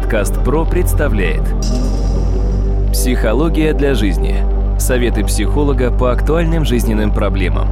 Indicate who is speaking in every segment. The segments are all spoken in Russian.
Speaker 1: Подкаст ПРО представляет Психология для жизни. Советы психолога по актуальным жизненным проблемам.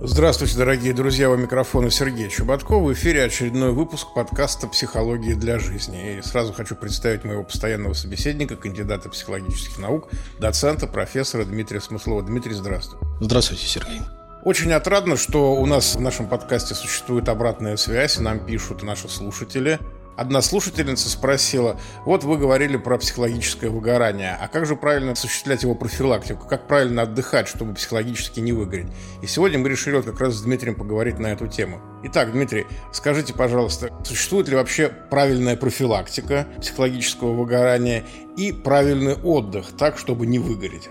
Speaker 2: Здравствуйте, дорогие друзья, у микрофона Сергей Чубатков. В эфире очередной выпуск подкаста «Психология для жизни». И сразу хочу представить моего постоянного собеседника, кандидата психологических наук, доцента, профессора Дмитрия Смыслова. Дмитрий, здравствуй.
Speaker 3: Здравствуйте, Сергей.
Speaker 2: Очень отрадно, что у нас в нашем подкасте существует обратная связь, нам пишут наши слушатели. Одна слушательница спросила, вот вы говорили про психологическое выгорание, а как же правильно осуществлять его профилактику, как правильно отдыхать, чтобы психологически не выгореть? И сегодня мы решили вот как раз с Дмитрием поговорить на эту тему. Итак, Дмитрий, скажите, пожалуйста, существует ли вообще правильная профилактика психологического выгорания и правильный отдых так, чтобы не выгореть?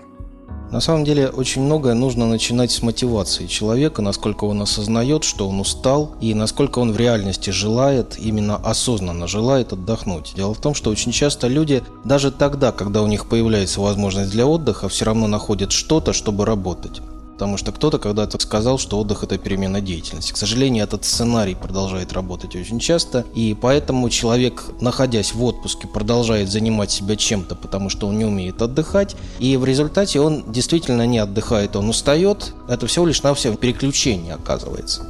Speaker 3: На самом деле очень многое нужно начинать с мотивации человека, насколько он осознает, что он устал, и насколько он в реальности желает, именно осознанно желает отдохнуть. Дело в том, что очень часто люди, даже тогда, когда у них появляется возможность для отдыха, все равно находят что-то, чтобы работать. Потому что кто-то когда-то сказал, что отдых – это перемена деятельности. К сожалению, этот сценарий продолжает работать очень часто, и поэтому человек, находясь в отпуске, продолжает занимать себя чем-то, потому что он не умеет отдыхать, и в результате он действительно не отдыхает, он устает. Это всего лишь на все переключение оказывается.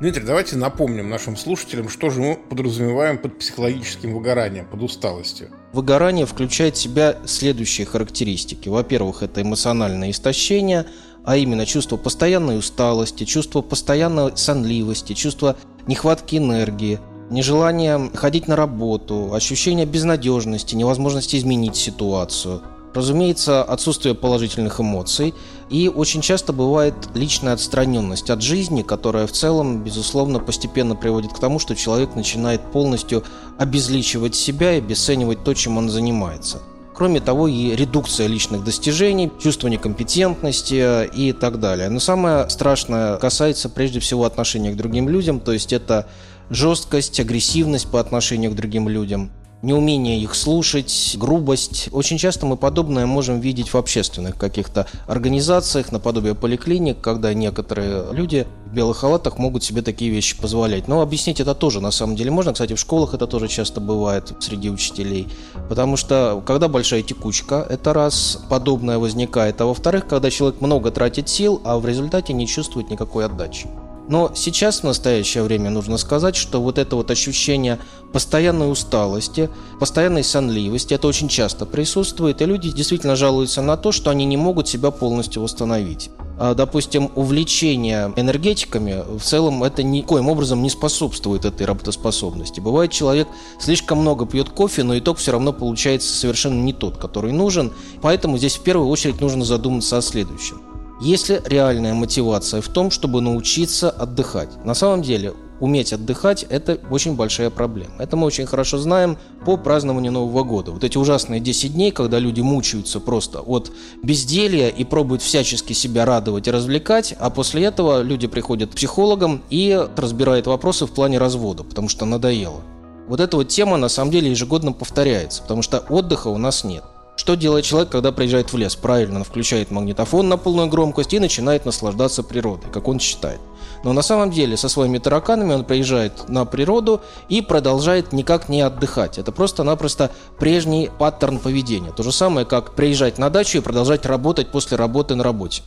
Speaker 2: Дмитрий, давайте напомним нашим слушателям, что же мы подразумеваем под психологическим выгоранием, под усталостью.
Speaker 3: Выгорание включает в себя следующие характеристики. Во-первых, это эмоциональное истощение – а именно чувство постоянной усталости, чувство постоянной сонливости, чувство нехватки энергии, нежелание ходить на работу, ощущение безнадежности, невозможности изменить ситуацию. Разумеется, отсутствие положительных эмоций и очень часто бывает личная отстраненность от жизни, которая в целом, безусловно, постепенно приводит к тому, что человек начинает полностью обезличивать себя и обесценивать то, чем он занимается – Кроме того, и редукция личных достижений, чувство некомпетентности и так далее. Но самое страшное касается прежде всего отношения к другим людям, то есть это жесткость, агрессивность по отношению к другим людям – неумение их слушать, грубость. Очень часто мы подобное можем видеть в общественных каких-то организациях, наподобие поликлиник, когда некоторые люди в белых халатах могут себе такие вещи позволять. Но объяснить это тоже на самом деле можно. Кстати, в школах это тоже часто бывает среди учителей. Потому что когда большая текучка, это раз подобное возникает. А во-вторых, когда человек много тратит сил, а в результате не чувствует никакой отдачи. Но сейчас, в настоящее время, нужно сказать, что вот это вот ощущение постоянной усталости, постоянной сонливости, это очень часто присутствует, и люди действительно жалуются на то, что они не могут себя полностью восстановить. А, допустим, увлечение энергетиками в целом это никоим образом не способствует этой работоспособности. Бывает, человек слишком много пьет кофе, но итог все равно получается совершенно не тот, который нужен. Поэтому здесь в первую очередь нужно задуматься о следующем. Есть ли реальная мотивация в том, чтобы научиться отдыхать? На самом деле, уметь отдыхать – это очень большая проблема. Это мы очень хорошо знаем по празднованию Нового года. Вот эти ужасные 10 дней, когда люди мучаются просто от безделья и пробуют всячески себя радовать и развлекать, а после этого люди приходят к психологам и разбирают вопросы в плане развода, потому что надоело. Вот эта вот тема на самом деле ежегодно повторяется, потому что отдыха у нас нет. Что делает человек, когда приезжает в лес? Правильно, он включает магнитофон на полную громкость и начинает наслаждаться природой, как он считает. Но на самом деле со своими тараканами он приезжает на природу и продолжает никак не отдыхать. Это просто-напросто прежний паттерн поведения. То же самое, как приезжать на дачу и продолжать работать после работы на работе.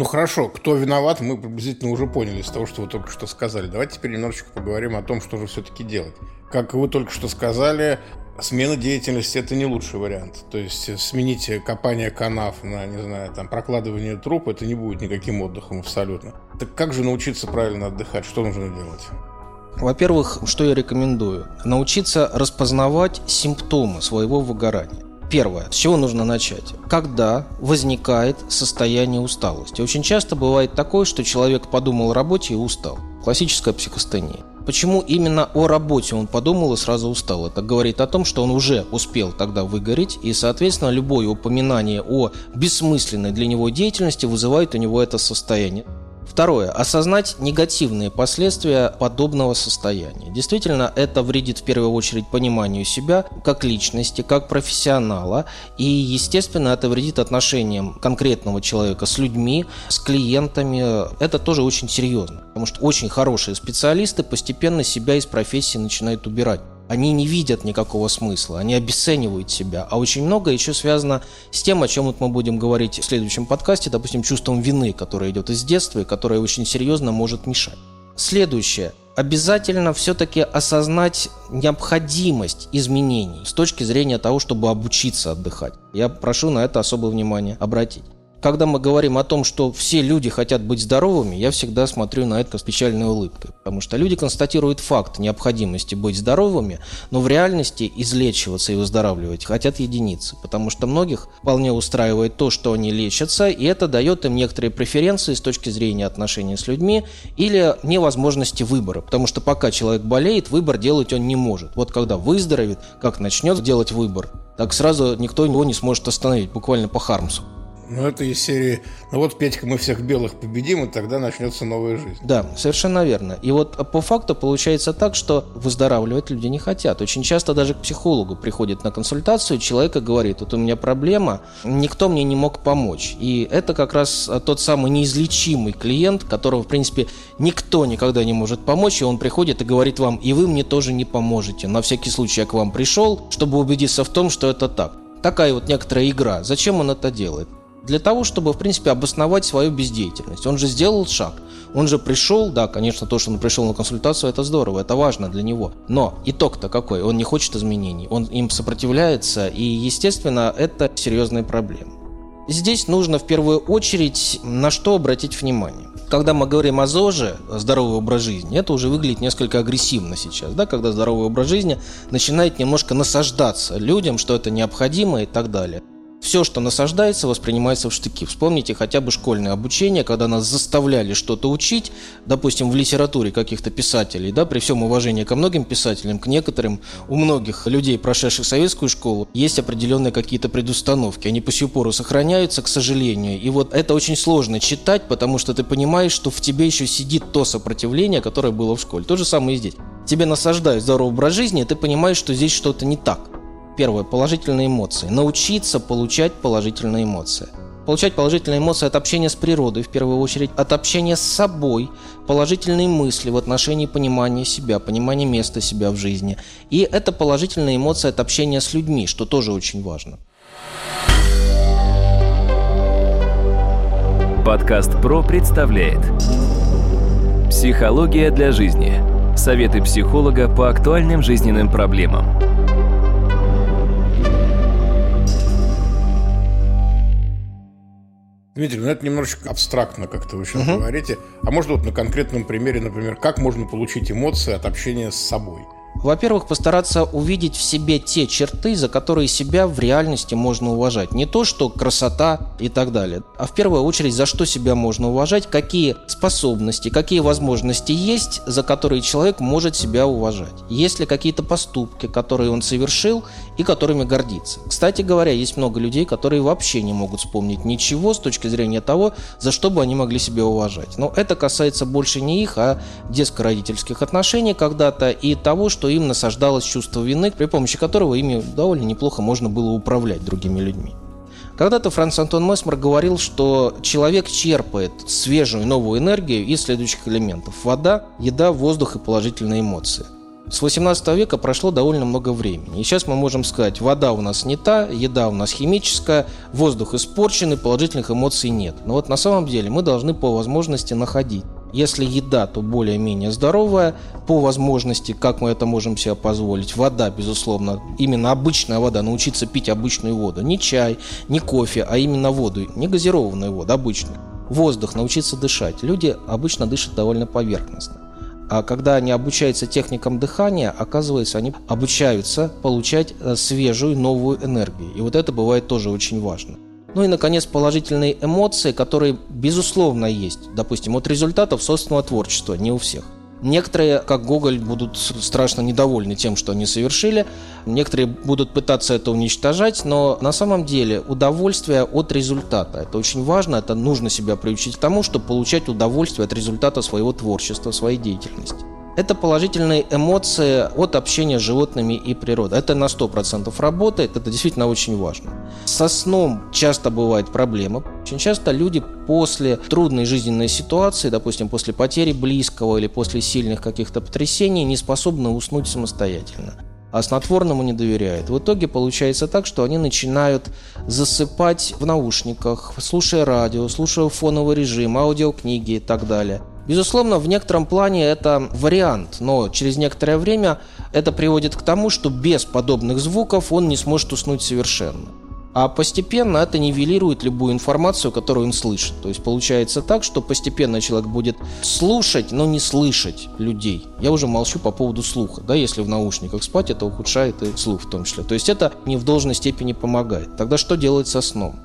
Speaker 2: Ну хорошо, кто виноват, мы приблизительно уже поняли из того, что вы только что сказали. Давайте теперь немножечко поговорим о том, что же все-таки делать. Как вы только что сказали, Смена деятельности это не лучший вариант. То есть сменить копание канав на, не знаю, там, прокладывание труб, это не будет никаким отдыхом абсолютно. Так как же научиться правильно отдыхать? Что нужно делать?
Speaker 3: Во-первых, что я рекомендую? Научиться распознавать симптомы своего выгорания. Первое, с чего нужно начать? Когда возникает состояние усталости? Очень часто бывает такое, что человек подумал о работе и устал. Классическая психостения. Почему именно о работе он подумал и сразу устал? Это говорит о том, что он уже успел тогда выгореть, и, соответственно, любое упоминание о бессмысленной для него деятельности вызывает у него это состояние. Второе. Осознать негативные последствия подобного состояния. Действительно, это вредит в первую очередь пониманию себя как личности, как профессионала. И, естественно, это вредит отношениям конкретного человека с людьми, с клиентами. Это тоже очень серьезно. Потому что очень хорошие специалисты постепенно себя из профессии начинают убирать они не видят никакого смысла, они обесценивают себя. А очень много еще связано с тем, о чем вот мы будем говорить в следующем подкасте, допустим, чувством вины, которое идет из детства и которое очень серьезно может мешать. Следующее. Обязательно все-таки осознать необходимость изменений с точки зрения того, чтобы обучиться отдыхать. Я прошу на это особое внимание обратить когда мы говорим о том, что все люди хотят быть здоровыми, я всегда смотрю на это с печальной улыбкой. Потому что люди констатируют факт необходимости быть здоровыми, но в реальности излечиваться и выздоравливать хотят единицы. Потому что многих вполне устраивает то, что они лечатся, и это дает им некоторые преференции с точки зрения отношений с людьми или невозможности выбора. Потому что пока человек болеет, выбор делать он не может. Вот когда выздоровеет, как начнет делать выбор, так сразу никто его не сможет остановить, буквально по Хармсу.
Speaker 2: Ну, это из серии «Ну вот, Петька, мы всех белых победим, и тогда начнется новая жизнь».
Speaker 3: Да, совершенно верно. И вот по факту получается так, что выздоравливать люди не хотят. Очень часто даже к психологу приходит на консультацию, человек говорит, вот у меня проблема, никто мне не мог помочь. И это как раз тот самый неизлечимый клиент, которого, в принципе, никто никогда не может помочь, и он приходит и говорит вам, и вы мне тоже не поможете. На всякий случай я к вам пришел, чтобы убедиться в том, что это так. Такая вот некоторая игра. Зачем он это делает? Для того, чтобы, в принципе, обосновать свою бездеятельность. Он же сделал шаг. Он же пришел, да, конечно, то, что он пришел на консультацию, это здорово, это важно для него. Но итог-то какой? Он не хочет изменений, он им сопротивляется, и, естественно, это серьезная проблема. Здесь нужно в первую очередь на что обратить внимание. Когда мы говорим о ЗОЖе, здоровый образ жизни, это уже выглядит несколько агрессивно сейчас, да, когда здоровый образ жизни начинает немножко насаждаться людям, что это необходимо и так далее. Все, что насаждается, воспринимается в штыки. Вспомните хотя бы школьное обучение, когда нас заставляли что-то учить, допустим, в литературе каких-то писателей, да, при всем уважении ко многим писателям, к некоторым, у многих людей, прошедших советскую школу, есть определенные какие-то предустановки. Они по сию пору сохраняются, к сожалению. И вот это очень сложно читать, потому что ты понимаешь, что в тебе еще сидит то сопротивление, которое было в школе. То же самое и здесь. Тебе насаждают здоровый образ жизни, и ты понимаешь, что здесь что-то не так. Первое. Положительные эмоции. Научиться получать положительные эмоции. Получать положительные эмоции от общения с природой, в первую очередь, от общения с собой, положительные мысли в отношении понимания себя, понимания места себя в жизни. И это положительные эмоции от общения с людьми, что тоже очень важно.
Speaker 1: Подкаст ПРО представляет Психология для жизни. Советы психолога по актуальным жизненным проблемам.
Speaker 2: Дмитрий, ну это немножечко абстрактно, как то вы сейчас угу. говорите. А можно вот на конкретном примере, например, как можно получить эмоции от общения с собой?
Speaker 3: Во-первых, постараться увидеть в себе те черты, за которые себя в реальности можно уважать. Не то, что красота и так далее, а в первую очередь, за что себя можно уважать, какие способности, какие возможности есть, за которые человек может себя уважать. Есть ли какие-то поступки, которые он совершил и которыми гордится. Кстати говоря, есть много людей, которые вообще не могут вспомнить ничего с точки зрения того, за что бы они могли себя уважать. Но это касается больше не их, а детско-родительских отношений когда-то и того, что им насаждалось чувство вины, при помощи которого ими довольно неплохо можно было управлять другими людьми. Когда-то Франц Антон Месмер говорил, что человек черпает свежую новую энергию из следующих элементов – вода, еда, воздух и положительные эмоции. С 18 века прошло довольно много времени. И сейчас мы можем сказать, вода у нас не та, еда у нас химическая, воздух испорчен, и положительных эмоций нет. Но вот на самом деле мы должны по возможности находить если еда, то более-менее здоровая, по возможности, как мы это можем себе позволить. Вода, безусловно, именно обычная вода, научиться пить обычную воду. Не чай, не кофе, а именно воду, не газированную воду, обычную. Воздух, научиться дышать. Люди обычно дышат довольно поверхностно. А когда они обучаются техникам дыхания, оказывается, они обучаются получать э, свежую новую энергию. И вот это бывает тоже очень важно. Ну и, наконец, положительные эмоции, которые, безусловно, есть, допустим, от результатов собственного творчества, не у всех. Некоторые, как Гоголь, будут страшно недовольны тем, что они совершили. Некоторые будут пытаться это уничтожать, но на самом деле удовольствие от результата. Это очень важно, это нужно себя приучить к тому, чтобы получать удовольствие от результата своего творчества, своей деятельности. Это положительные эмоции от общения с животными и природой. Это на 100% работает, это действительно очень важно. Со сном часто бывает проблема. Очень часто люди после трудной жизненной ситуации, допустим, после потери близкого или после сильных каких-то потрясений, не способны уснуть самостоятельно а снотворному не доверяют. В итоге получается так, что они начинают засыпать в наушниках, слушая радио, слушая фоновый режим, аудиокниги и так далее. Безусловно, в некотором плане это вариант, но через некоторое время это приводит к тому, что без подобных звуков он не сможет уснуть совершенно. А постепенно это нивелирует любую информацию, которую он слышит. То есть получается так, что постепенно человек будет слушать, но не слышать людей. Я уже молчу по поводу слуха. Да, если в наушниках спать, это ухудшает и слух в том числе. То есть это не в должной степени помогает. Тогда что делать со сном?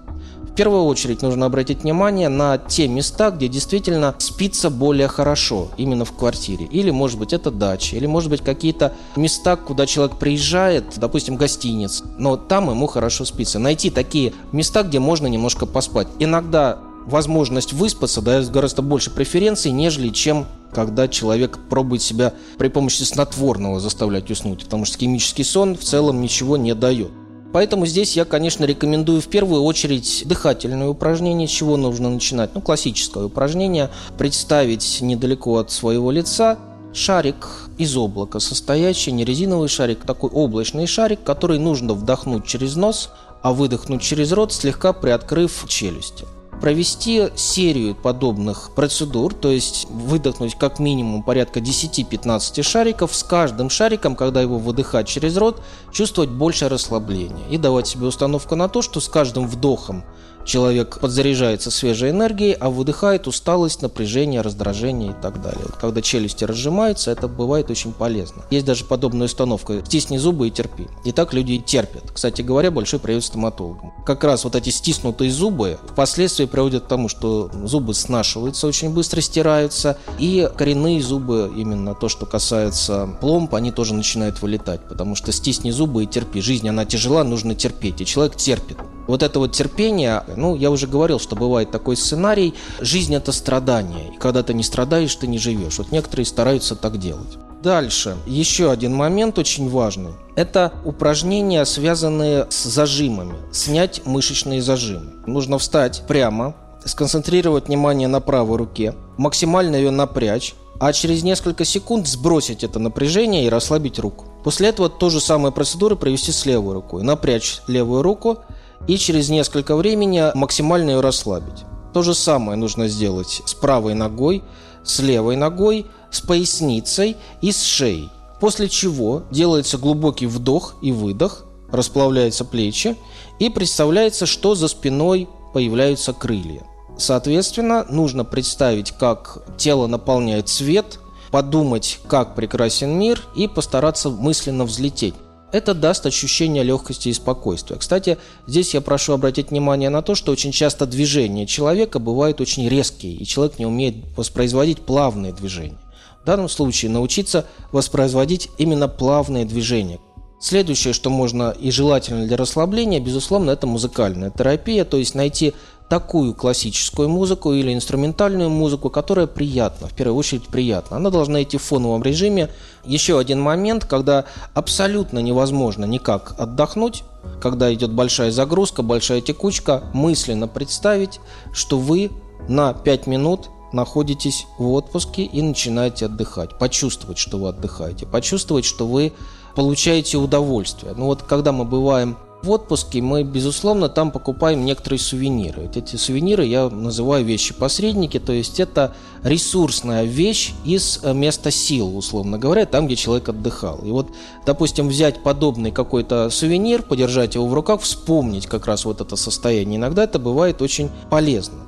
Speaker 3: В первую очередь нужно обратить внимание на те места, где действительно спится более хорошо, именно в квартире. Или, может быть, это дача, или, может быть, какие-то места, куда человек приезжает, допустим, гостиниц, но там ему хорошо спится. Найти такие места, где можно немножко поспать. Иногда возможность выспаться дает гораздо больше преференций, нежели чем когда человек пробует себя при помощи снотворного заставлять уснуть, потому что химический сон в целом ничего не дает. Поэтому здесь я, конечно, рекомендую в первую очередь дыхательные упражнения. С чего нужно начинать? Ну, классическое упражнение. Представить недалеко от своего лица шарик из облака, состоящий не резиновый шарик, такой облачный шарик, который нужно вдохнуть через нос, а выдохнуть через рот, слегка приоткрыв челюсти провести серию подобных процедур, то есть выдохнуть как минимум порядка 10-15 шариков, с каждым шариком, когда его выдыхать через рот, чувствовать больше расслабления и давать себе установку на то, что с каждым вдохом человек подзаряжается свежей энергией, а выдыхает усталость, напряжение, раздражение и так далее. Вот когда челюсти разжимаются, это бывает очень полезно. Есть даже подобная установка «стисни зубы и терпи». И так люди терпят. Кстати говоря, большой привет стоматологам. Как раз вот эти стиснутые зубы впоследствии приводят к тому, что зубы снашиваются, очень быстро стираются, и коренные зубы, именно то, что касается пломб, они тоже начинают вылетать, потому что стисни зубы и терпи. Жизнь, она тяжела, нужно терпеть, и человек терпит. Вот это вот терпение, ну, я уже говорил, что бывает такой сценарий, жизнь это страдание, и когда ты не страдаешь, ты не живешь. Вот некоторые стараются так делать. Дальше, еще один момент очень важный. Это упражнения, связанные с зажимами. Снять мышечные зажимы. Нужно встать прямо, сконцентрировать внимание на правой руке, максимально ее напрячь, а через несколько секунд сбросить это напряжение и расслабить руку. После этого ту же самую процедуру провести с левой рукой. Напрячь левую руку – и через несколько времени максимально ее расслабить. То же самое нужно сделать с правой ногой, с левой ногой, с поясницей и с шеей. После чего делается глубокий вдох и выдох, расплавляются плечи и представляется, что за спиной появляются крылья. Соответственно, нужно представить, как тело наполняет свет, подумать, как прекрасен мир и постараться мысленно взлететь. Это даст ощущение легкости и спокойствия. Кстати, здесь я прошу обратить внимание на то, что очень часто движения человека бывают очень резкие, и человек не умеет воспроизводить плавные движения. В данном случае научиться воспроизводить именно плавные движения. Следующее, что можно и желательно для расслабления, безусловно, это музыкальная терапия, то есть найти такую классическую музыку или инструментальную музыку, которая приятна, в первую очередь приятна. Она должна идти в фоновом режиме. Еще один момент, когда абсолютно невозможно никак отдохнуть, когда идет большая загрузка, большая текучка, мысленно представить, что вы на 5 минут находитесь в отпуске и начинаете отдыхать. Почувствовать, что вы отдыхаете. Почувствовать, что вы получаете удовольствие. Ну вот когда мы бываем в отпуске мы, безусловно, там покупаем некоторые сувениры. Эти сувениры я называю вещи-посредники, то есть это ресурсная вещь из э, места сил, условно говоря, там, где человек отдыхал. И вот, допустим, взять подобный какой-то сувенир, подержать его в руках, вспомнить как раз вот это состояние, иногда это бывает очень полезно.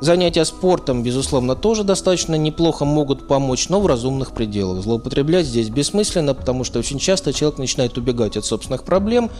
Speaker 3: Занятия спортом, безусловно, тоже достаточно неплохо могут помочь, но в разумных пределах. Злоупотреблять здесь бессмысленно, потому что очень часто человек начинает убегать от собственных проблем,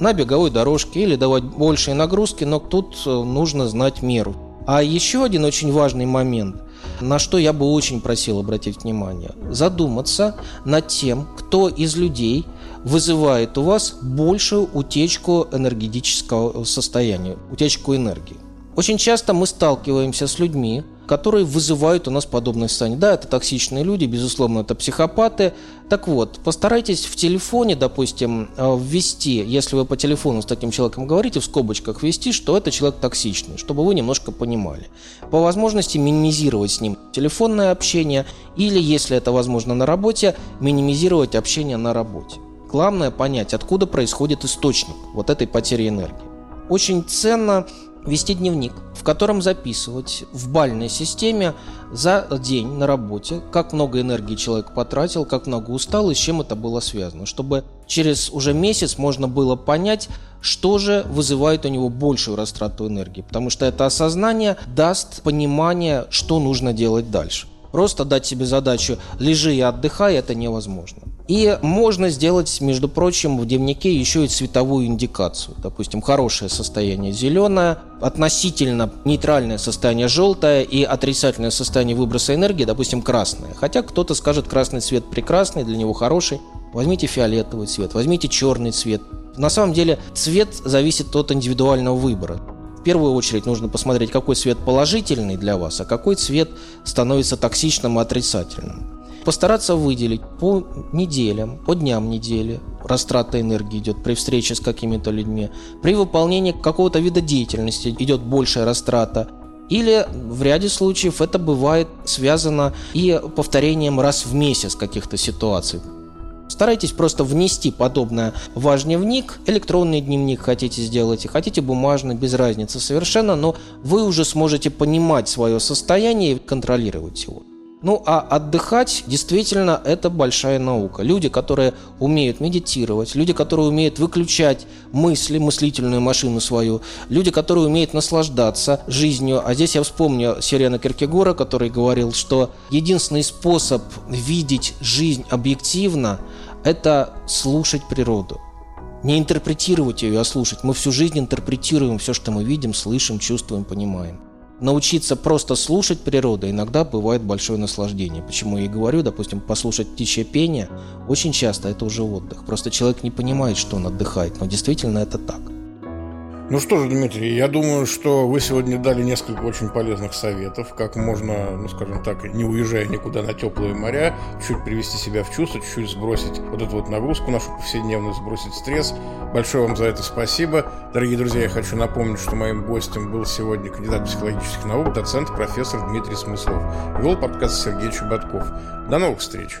Speaker 3: на беговой дорожке или давать большие нагрузки, но тут э, нужно знать меру. А еще один очень важный момент на что я бы очень просил обратить внимание. Задуматься над тем, кто из людей вызывает у вас большую утечку энергетического состояния, утечку энергии. Очень часто мы сталкиваемся с людьми, которые вызывают у нас подобное состояние. Да, это токсичные люди, безусловно, это психопаты. Так вот, постарайтесь в телефоне, допустим, э, ввести, если вы по телефону с таким человеком говорите, в скобочках ввести, что это человек токсичный, чтобы вы немножко понимали. По возможности минимизировать с ним телефонное общение или, если это возможно на работе, минимизировать общение на работе. Главное понять, откуда происходит источник вот этой потери энергии. Очень ценно вести дневник, в котором записывать в бальной системе за день на работе, как много энергии человек потратил, как много устал и с чем это было связано, чтобы через уже месяц можно было понять, что же вызывает у него большую растрату энергии, потому что это осознание даст понимание, что нужно делать дальше. Просто дать себе задачу «лежи и отдыхай» – это невозможно. И можно сделать, между прочим, в дневнике еще и цветовую индикацию. Допустим, хорошее состояние зеленое, относительно нейтральное состояние желтое и отрицательное состояние выброса энергии, допустим, красное. Хотя кто-то скажет, красный цвет прекрасный, для него хороший. Возьмите фиолетовый цвет, возьмите черный цвет. На самом деле цвет зависит от индивидуального выбора первую очередь нужно посмотреть, какой цвет положительный для вас, а какой цвет становится токсичным и отрицательным. Постараться выделить по неделям, по дням недели, растрата энергии идет при встрече с какими-то людьми, при выполнении какого-то вида деятельности идет большая растрата, или в ряде случаев это бывает связано и повторением раз в месяц каких-то ситуаций. Старайтесь просто внести подобное в дневник, электронный дневник хотите сделать, хотите бумажный, без разницы совершенно, но вы уже сможете понимать свое состояние и контролировать его. Ну а отдыхать действительно это большая наука. Люди, которые умеют медитировать, люди, которые умеют выключать мысли, мыслительную машину свою, люди, которые умеют наслаждаться жизнью. А здесь я вспомню Сирена Киркегора, который говорил, что единственный способ видеть жизнь объективно – это слушать природу. Не интерпретировать ее, а слушать. Мы всю жизнь интерпретируем все, что мы видим, слышим, чувствуем, понимаем научиться просто слушать природу иногда бывает большое наслаждение. Почему я и говорю, допустим, послушать птичье пение, очень часто это уже отдых. Просто человек не понимает, что он отдыхает, но действительно это так.
Speaker 2: Ну что же, Дмитрий, я думаю, что вы сегодня дали несколько очень полезных советов, как можно, ну скажем так, не уезжая никуда на теплые моря, чуть привести себя в чувство, чуть-чуть сбросить вот эту вот нагрузку нашу повседневную, сбросить стресс. Большое вам за это спасибо. Дорогие друзья, я хочу напомнить, что моим гостем был сегодня кандидат психологических наук, доцент, профессор Дмитрий Смыслов. Вел подкаст Сергей Чеботков. До новых встреч!